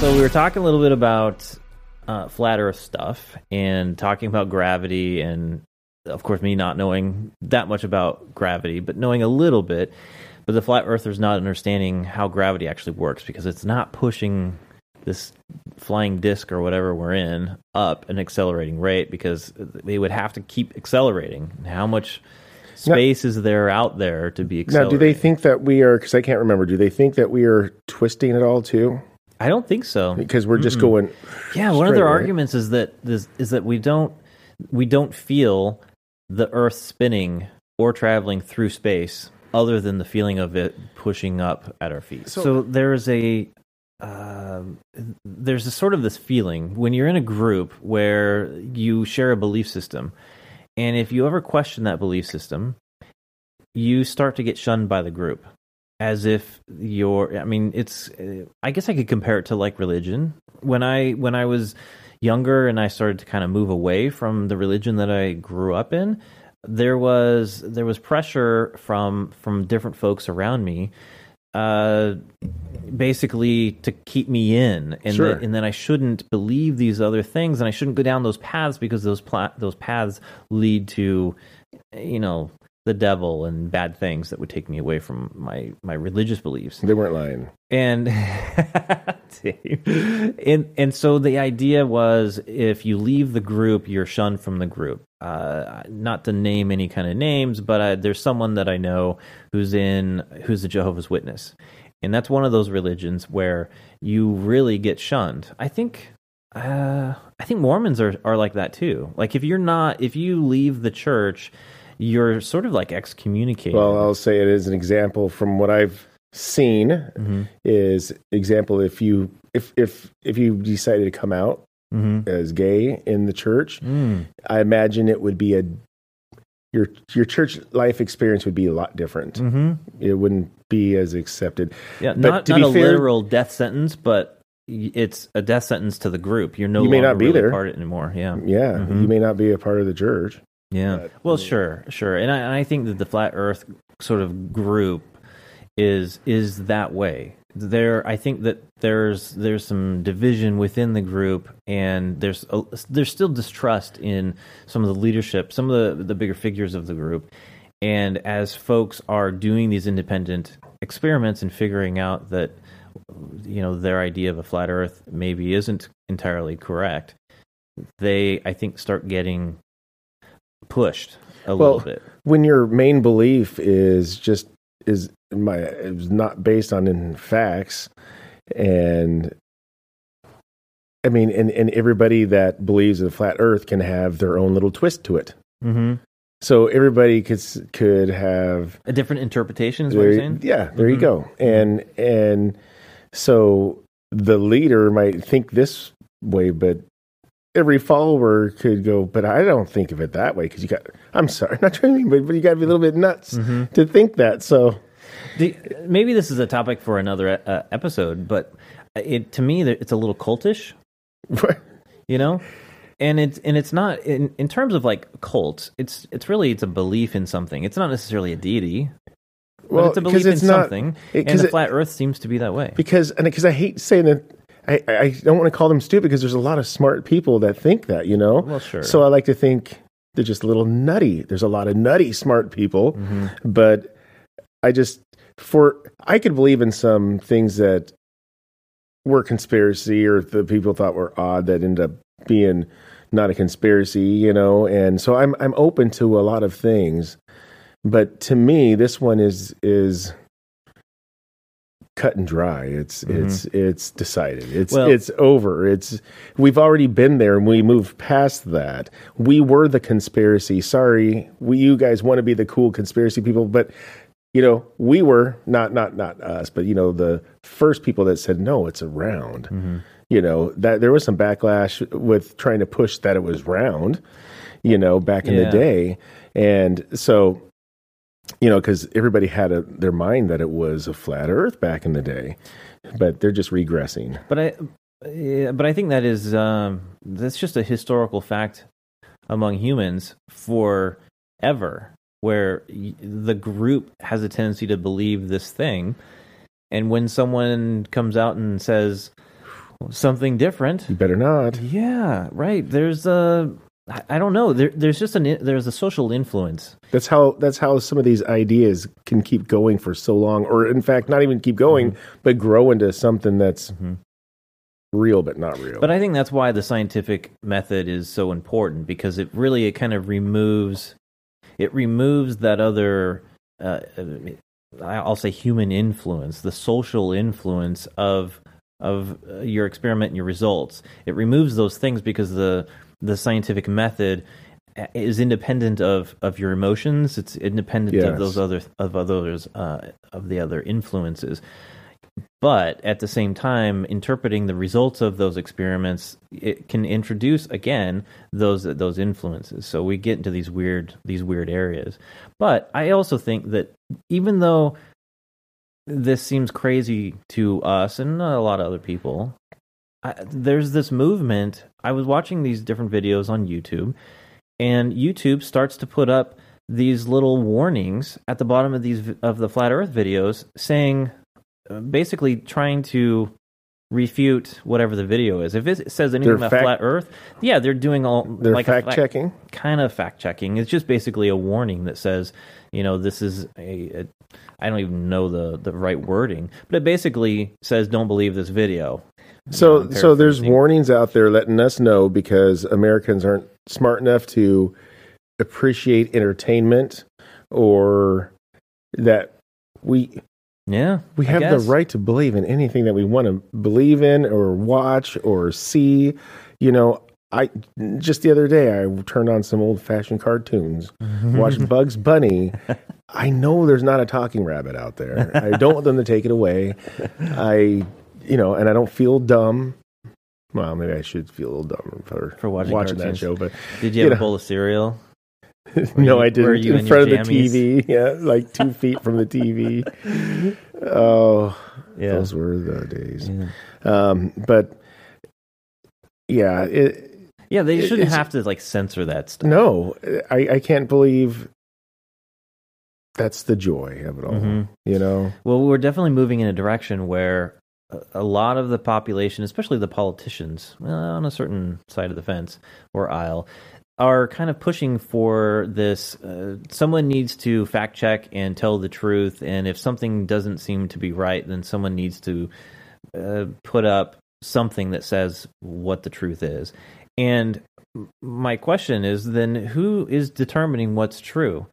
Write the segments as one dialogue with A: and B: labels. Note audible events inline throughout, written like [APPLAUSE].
A: So we were talking a little bit about uh, flat Earth stuff and talking about gravity, and of course, me not knowing that much about gravity, but knowing a little bit. But the flat earthers not understanding how gravity actually works because it's not pushing this flying disc or whatever we're in up an accelerating rate because they would have to keep accelerating. How much space is there out there to be
B: Now, do they think that we are? Because I can't remember. Do they think that we are twisting it all too?
A: I don't think so.
B: Because we're just going.
A: Yeah, one of their
B: right?
A: arguments is that this, is that we don't we don't feel the Earth spinning or traveling through space, other than the feeling of it pushing up at our feet. So,
B: So-
A: there's a um there's a sort of this feeling when you're in a group where you share a belief system, and if you ever question that belief system, you start to get shunned by the group as if you're i mean it's i guess i could compare it to like religion when i when i was younger and i started to kind of move away from the religion that i grew up in there was there was pressure from from different folks around me uh basically to keep me in and
B: Sure.
A: that, and then I shouldn't believe these other things and I shouldn't go down those paths because those pla- those paths lead to you know the devil and bad things that would take me away from my my religious beliefs.
B: They weren't lying.
A: and [LAUGHS] and and so the idea was if you leave the group you're shunned from the group. Uh, not to name any kind of names but uh, there's someone that i know who's in who's a jehovah's witness. And that's one of those religions where you really get shunned. I think uh, i think mormons are, are like that too. Like if you're not if you leave the church you're sort of like excommunicated
B: Well, I'll say it as an example from what I've seen.
A: Mm-hmm.
B: Is example if you if if if you decided to come out
A: Mhm.
B: as gay in the church,
A: Mm.
B: I imagine it would be a your your church life experience would be a lot different.
A: Mhm.
B: It wouldn't be as accepted.
A: Yeah,
B: But
A: not
B: to
A: not
B: be
A: a
B: fair-
A: literal death sentence, but it's a death sentence to the group. You're no
B: You may
A: longer
B: not be
A: really
B: there.
A: part of it anymore. Yeah,
B: Yeah,
A: Mhm.
B: you may not be a part of the church.
A: Yeah.
B: But,
A: well,
B: I mean-
A: sure, sure, and I, and I think that the flat Earth sort of group is is that way. There, I think that there's there's some division within the group, and there's a, there's still distrust in some of the leadership, some of the the bigger figures of the group. And as folks are doing these independent experiments and figuring out that you know their idea of a flat Earth maybe isn't entirely correct, they I think start getting pushed a
B: Well,
A: little bit.
B: when your main belief is just is my is not based on in facts and I mean and, and everybody that believes in the flat earth can have their own little twist to it.
A: hmm
B: So everybody could could have
A: A different interpretation is what you're saying.
B: yeah, there you
A: Mhm.
B: go. And and so the leader might think this way but every follower could go, but I don't think of it that way because you got. I'm sorry, [LAUGHS] not trying to, but, but you got to be a little bit nuts
A: Mm-hmm.
B: to think that. So
A: Do, maybe this is a topic for another uh, episode, but it to me it's a little cultish, you know, and it's and it's not in in terms of like cults. It's it's really it's a belief in something. It's not necessarily a deity,
B: well,
A: but it's a belief in
B: not-
A: something. and the
B: it-
A: flat Earth seems to be that way.
B: because and because I hate saying that. I, I don't want to call them stupid because there's a lot of smart people that think that, you know.
A: Well, sure.
B: So I like to think they're just a little nutty. There's a lot of nutty smart people,
A: Mm-hmm.
B: but I just for I could believe in some things that were conspiracy or the people thought were odd that end up being not a conspiracy, you know. And so I'm I'm open to a lot of things, but to me, this one is is cut and dry. It's
A: Mhm.
B: it's it's decided. It's
A: Well-
B: it's over. It's we've already been there and we moved past that. We were the conspiracy. Sorry, we you guys want to be the cool conspiracy people, but you know, we were not not not us, but you know, the first people that said no, it's around.
A: Mm-hmm.
B: You know, that there was some backlash with trying to push that it was round, you know, back in
A: Yeah.
B: the day. And so you know, because everybody had a, their mind that it was a flat Earth back in the day, but they're just regressing.
A: But I, yeah, but I think that is um, that's just a historical fact among humans forever, where the group has a tendency to believe this thing, and when someone comes out and says, something different.
B: You better not.
A: Yeah, right. There's a I- I don't know. There, there's just an there's a social influence.
B: That's how that's how some of these ideas can keep going for so long, or in fact, not even keep going, but grow into something that's
A: Mhm.
B: real but not real.
A: But I think that's why the scientific method is so important because it really it kind of removes it removes that other uh, I'll say human influence, the social influence of of uh, your experiment and your results. It removes those things because the the scientific method is independent of of your emotions. It's independent
B: Yes.
A: of those other of others uh, of the other influences but at the same time interpreting the results of those experiments it can introduce again those those influences so we get into these weird these weird areas but i also think that even though this seems crazy to us and a lot of other people I, there's this movement. I was watching these different videos on youtube and youtube starts to put up these little warnings at the bottom of these of the flat earth videos saying uh, basically trying to refute whatever the video is. If it says anything
B: They're
A: about
B: fact-
A: flat Earth, yeah, they're doing all
B: They're
A: like a
B: fact checking.
A: kind of fact checking. It's just basically a warning that says, you know, this is a, a I don't even know the the right wording, but it basically says don't believe this video.
B: So
A: I'm
B: so there's warnings out there letting us know because Americans aren't smart enough to appreciate entertainment or that we
A: Yeah,
B: we have the right to believe in anything that we want to believe in or watch or see. You know, I just the other day I turned on some old fashioned cartoons, mm-hmm. watched [LAUGHS] Bugs Bunny. I know there's not a talking rabbit out there. I don't want them to take it away. I, you know, and I don't feel dumb. Well, maybe I should feel a little dumb for,
A: For watching
B: that show, but
A: Did you
B: you
A: have
B: know.
A: a bowl of cereal?
B: No,
A: you-
B: I didn't.
A: you
B: in
A: in
B: front of the TV, yeah, like two [LAUGHS] feet from the TV. Oh,
A: Yeah.
B: those were the days.
A: Yeah.
B: Um, but yeah, it,
A: Yeah, they shouldn't have to like censor that stuff.
B: no, I, I can't believe that's the joy of it all.
A: Mhm.
B: You know,
A: Well, we're definitely moving in a direction where a- lot of the population, especially the politicians uh, on a certain side of the fence or aisle, are kind of pushing for this. Uh, someone needs to fact check and tell the truth, and if something doesn't seem to be right, then someone needs to uh, put up something that says what the truth is. And my question is then who is determining what's true?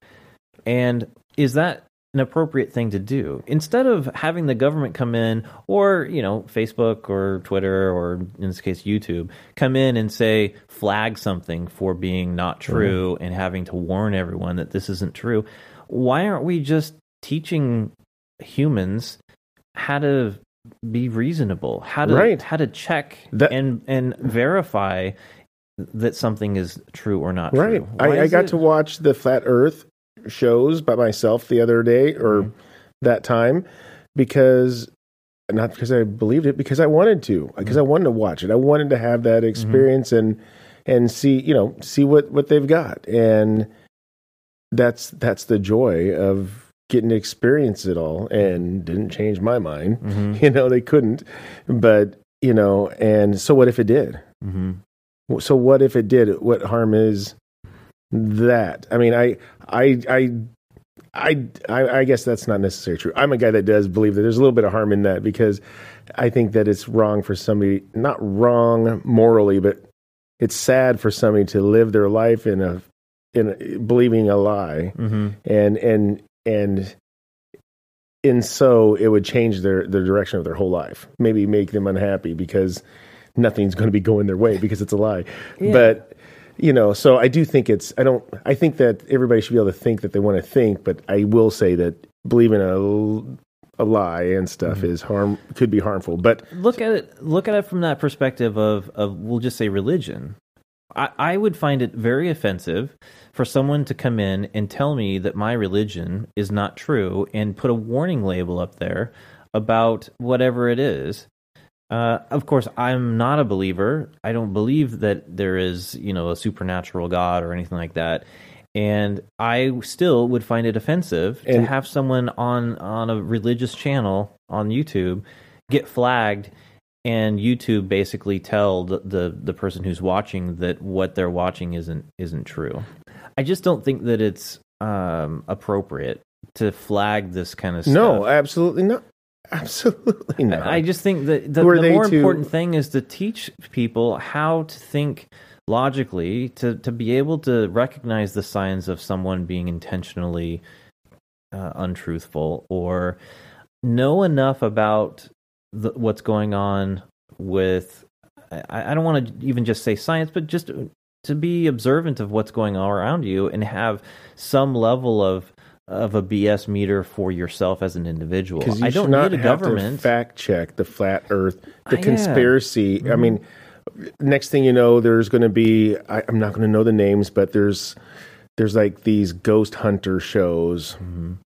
A: And is that an appropriate thing to do? Instead of having the government come in or, you know, Facebook or Twitter or in this case YouTube come in and say flag something for being not true and having to warn everyone that this isn't true, why aren't we just teaching humans how to be reasonable, how to
B: Right.
A: how to check
B: That-
A: and and verify that something is true or not
B: right? I, I got
A: it-
B: to watch the flat Earth shows by myself the other day or
A: Mhm.
B: that time because not because I believed it, because I wanted to, because I wanted to watch it. I wanted to have that experience and and see, you know, see what what they've got, and that's that's the joy of getting to experience it all. And didn't change my mind.
A: Mhm. [LAUGHS]
B: You know, they couldn't, but you know, and so what if it did?
A: Mhm.
B: So what if it did? What harm is that? I mean, I, I, I, I, I, I guess that's not necessarily true. I'm a guy that does believe that there's a little bit of harm in that because I think that it's wrong for somebody, not wrong morally, but it's sad for somebody to live their life in a, in a, believing a lie,
A: Mhm.
B: and and and. And so it would change their, the direction of their whole life. Maybe make them unhappy because nothing's going to be going their way because it's a lie.
A: Yeah.
B: But you know, so I do think it's. I don't. I think that everybody should be able to think that they want to think. But I will say that believing a a lie and stuff
A: Mm-hmm.
B: is harm could be harmful. But
A: look at it look at it from that perspective of of we'll just say religion I, I would find it very offensive for someone to come in and tell me that my religion is not true and put a warning label up there about whatever it is uh, of course i'm not a believer i don't believe that there is you know a supernatural god or anything like that and i still would find it offensive to have someone on on a religious channel on youtube get flagged and YouTube basically tell the, the the person who's watching that what they're watching isn't isn't true. I just don't think that it's um, appropriate to flag this kind of stuff.
B: No, absolutely not. [LAUGHS] Absolutely not.
A: I just think that the, the more
B: to-
A: important thing is to teach people how to think logically, to to be able to recognize the signs of someone being intentionally uh, untruthful, or know enough about the, what's going on with. I, I don't want to even just say science, but just to be observant of what's going on around you and have some level of of a BS meter for yourself as an individual.
B: You
A: I don't need a government.
B: to fact check the flat Earth, the
A: yeah.
B: conspiracy. I
A: Mhm.
B: mean, next thing you know, there's going to be. I, I'm not going to know the names, but there's there's like these ghost hunter shows.
A: Mhm.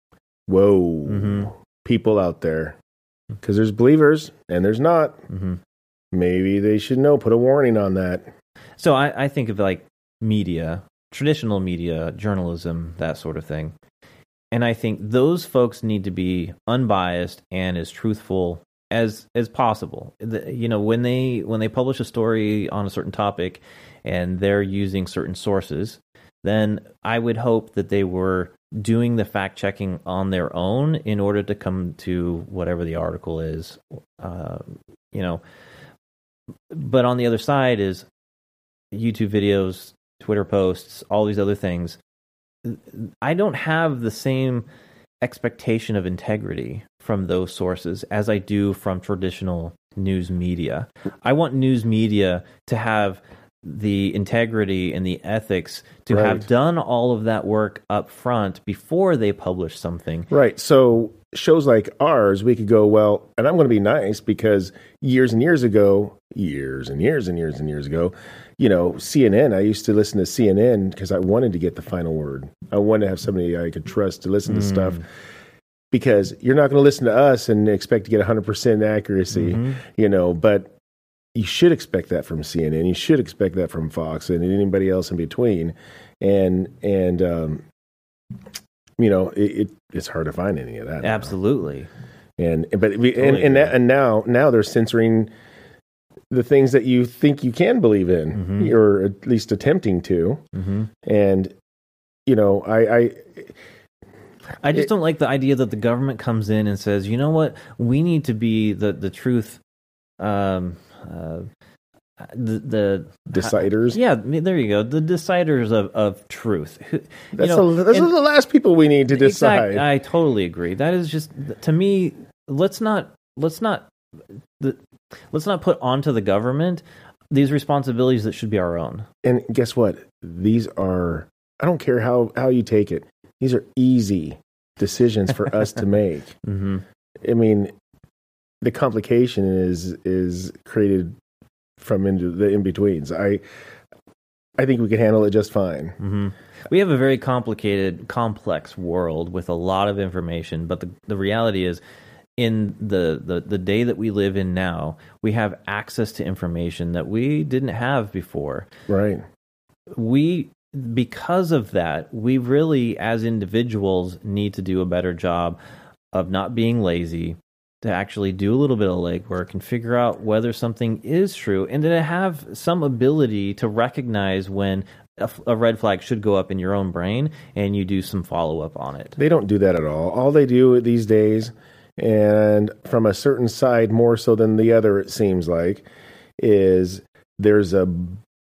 B: Whoa,
A: Mhm.
B: people out there, because there's believers and there's not.
A: Mhm.
B: Maybe they should know. Put a warning on that.
A: So I, I think of like media, traditional media, journalism, that sort of thing. And I think those folks need to be unbiased and as truthful as as possible. The, you know, when they when they publish a story on a certain topic and they're using certain sources, then I would hope that they were doing the fact checking on their own in order to come to whatever the article is. Uh, you know, but on the other side is YouTube videos, Twitter posts, all these other things. I don't have the same expectation of integrity from those sources as I do from traditional news media. I want news media to have the integrity and the ethics to have done all of that work up front before they publish something.
B: Right. So shows like ours, we could go, well, and I'm going to be nice because years and years ago, years and years and years and years ago, you know, CNN, I used to listen to CNN because I wanted to get the final word. I wanted to have somebody I could trust to listen to stuff because you're not going to listen to us and expect to get 100% accuracy,
A: Mhm.
B: you know, but you should expect that from CNN. You should expect that from Fox and anybody else in between. And, and, um, you know, it, it it's hard to find any of that. now.
A: Absolutely.
B: And but we, and
A: Totally
B: and, that, and now now they're censoring the things that you think you can believe in,
A: Mhm.
B: or at least attempting to.
A: hmm
B: And you know, I, I
A: I just
B: It-
A: don't like the idea that the government comes in and says, you know what, we need to be the the truth, um, uh, the the
B: deciders.
A: yeah, there you go, the deciders of of truth. You
B: that's
A: know,
B: the, those
A: and-
B: are the last people we need to decide.
A: Exact- I totally agree. That is just to me. Let's not let's not the, let's not put onto the government these responsibilities that should be our own.
B: and guess what? These are I don't care how how you take it. These are easy decisions for us to [LAUGHS] make.
A: hmm
B: I mean, the complication is is created from into the in betweens. I I think we can handle it just fine.
A: hmm We have a very complicated, complex world with a lot of information, but the, the reality is, in the, the, the day that we live in now, we have access to information that we didn't have before.
B: Right.
A: We, because of that, we really, as individuals, need to do a better job of not being lazy, to actually do a little bit of legwork and figure out whether something is true, and to have some ability to recognize when a, f- a red flag should go up in your own brain, and you do some follow up on it.
B: They don't do that at all. All they do these days, and from a certain side more so than the other, it seems like, is there's a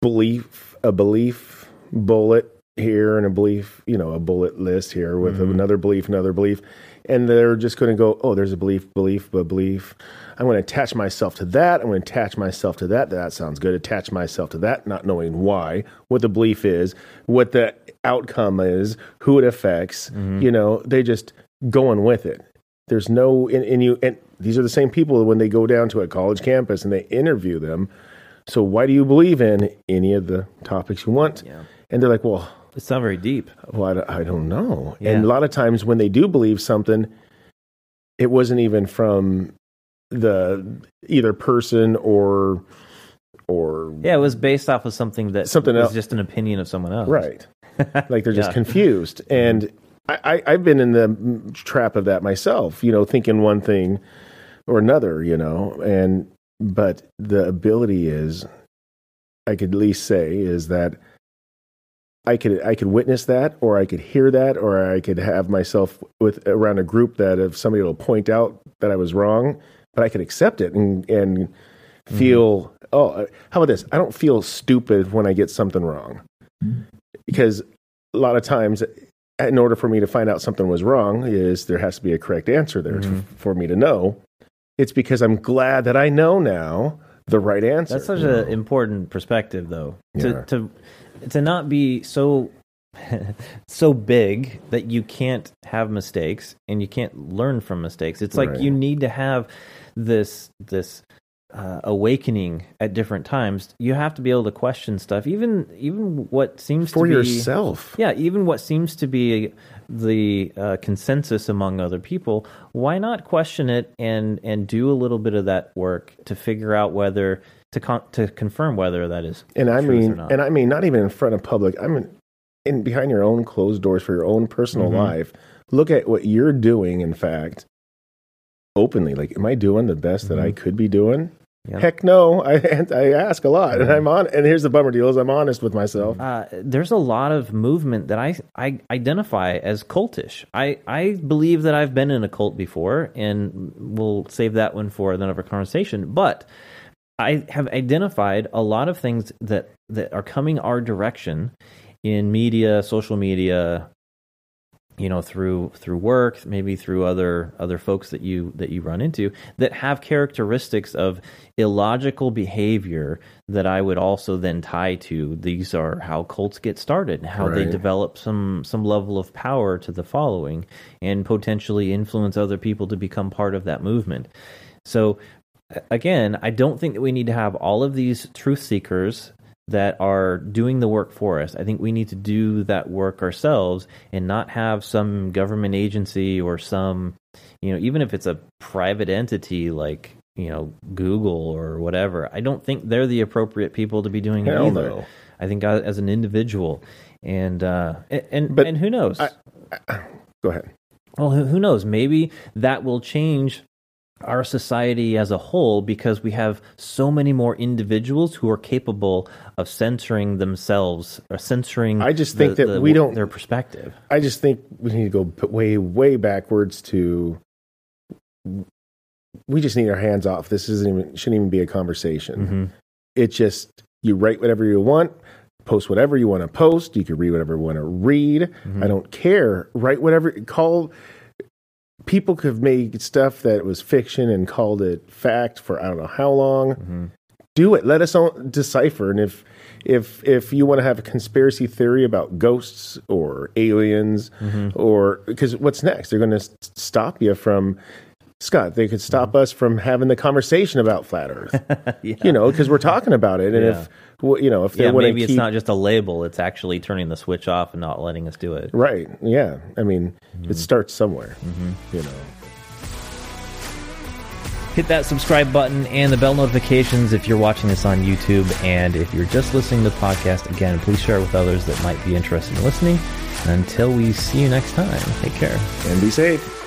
B: belief, a belief bullet here, and a belief, you know, a bullet list here with
A: Mhm.
B: another belief, another belief, and they're just going to go, oh, there's a belief, belief, a belief. I'm going to attach myself to that. I'm going to attach myself to that. That sounds good. Attach myself to that, not knowing why, what the belief is, what the outcome is, who it affects. Mm-hmm. You know, they just going with it. There's no, and, and you, and these are the same people when they go down to a college campus and they interview them. So why do you believe in any of the topics you want?
A: Yeah,
B: And they're like, well,
A: it's not very deep.
B: well, I don't, I don't know.
A: Yeah.
B: And a lot of times when they do believe something, it wasn't even from the either person or or
A: Yeah, it was based off of something that
B: Something
A: was
B: else.
A: just an opinion of someone else.
B: right. [LAUGHS] like they're just
A: Yeah.
B: confused. And I, I, I've been in the trap of that myself. You know, thinking one thing or another. You know, and but the ability is, I could at least say, is that I could I could witness that, or I could hear that, or I could have myself with around a group that if somebody will point out that I was wrong, but I could accept it and and mm-hmm. feel. Oh, uh, how about this? I don't feel stupid when I get something wrong, mm-hmm. because a lot of times, in order for me to find out something was wrong, is there has to be a correct answer there to, mm-hmm. for me to know. It's because I'm glad that I know now the right answer.
A: That's such an important perspective, though.
B: Yeah.
A: to to not be so [LAUGHS] so big that you can't have mistakes and you can't learn from mistakes. It's like
B: Right.
A: you need to have this this uh, awakening at different times. You have to be able to question stuff, even even what seems
B: for
A: to be
B: yourself.
A: yeah, even what seems to be the uh, consensus among other people, why not question it and and do a little bit of that work to figure out whether to con- to confirm whether that is
B: And I mean,
A: not.
B: and I mean, not even in front of public. I mean, in behind your own closed doors for your own personal
A: Mhm.
B: life. Look at what you're doing. In fact, openly, like, am I doing the best that I could be doing?
A: Yeah.
B: Heck no. [LAUGHS] I I ask a lot, and I'm on. And here's the bummer deal: is I'm honest with myself.
A: uh, there's a lot of movement that I I identify as cultish. I I believe that I've been in a cult before, and we'll save that one for another conversation. But I have identified a lot of things that that are coming our direction in media, social media, you know, through through work, maybe through other other folks that you that you run into that have characteristics of illogical behavior that I would also then tie to these are how cults get started and how they develop some some level of power to the following and potentially influence other people to become part of that movement. So again, I don't think that we need to have all of these truth seekers that are doing the work for us. I think we need to do that work ourselves and not have some government agency or some, you know, even if it's a private entity like, you know, Google or whatever. I don't think they're the appropriate people to be doing
B: Hell
A: it either.
B: no.
A: I think as an individual and uh and and,
B: But
A: and who knows?
B: Go ahead.
A: Well, who knows? Maybe that will change our society as a whole because we have so many more individuals who are capable of censoring themselves or censoring.
B: I just think
A: the-
B: that
A: the-
B: we don't-
A: their perspective.
B: I just think we need to go way, way backwards to. We just need our hands off. This isn't even shouldn't even be a conversation.
A: Mhm.
B: It just you write whatever you want, post whatever you want to post. You can read whatever you want to read.
A: Mm-hmm.
B: I don't care. Write whatever. Call. People could have made stuff that was fiction and called it fact for I don't know how long.
A: Mm-hmm.
B: Do it. Let us all decipher. And if if if you want to have a conspiracy theory about ghosts or aliens
A: Mm-hmm.
B: or because what's next? They're going to stop you from. Scott, they could stop
A: Mm-hmm.
B: us from having the conversation about flat Earth. [LAUGHS]
A: Yeah.
B: You know, because we're talking about it, and
A: Yeah.
B: if you know, if they
A: Yeah, maybe
B: keep
A: it's not just a label; it's actually turning the switch off and not letting us do it.
B: right, yeah. I mean,
A: Mm-hmm.
B: it starts somewhere. You know,
A: Hit that subscribe button and the bell notifications if you're watching this on YouTube. And if you're just listening to the podcast, again, please share it with others that might be interested in listening. And until we see you next time, take care.
B: and be safe.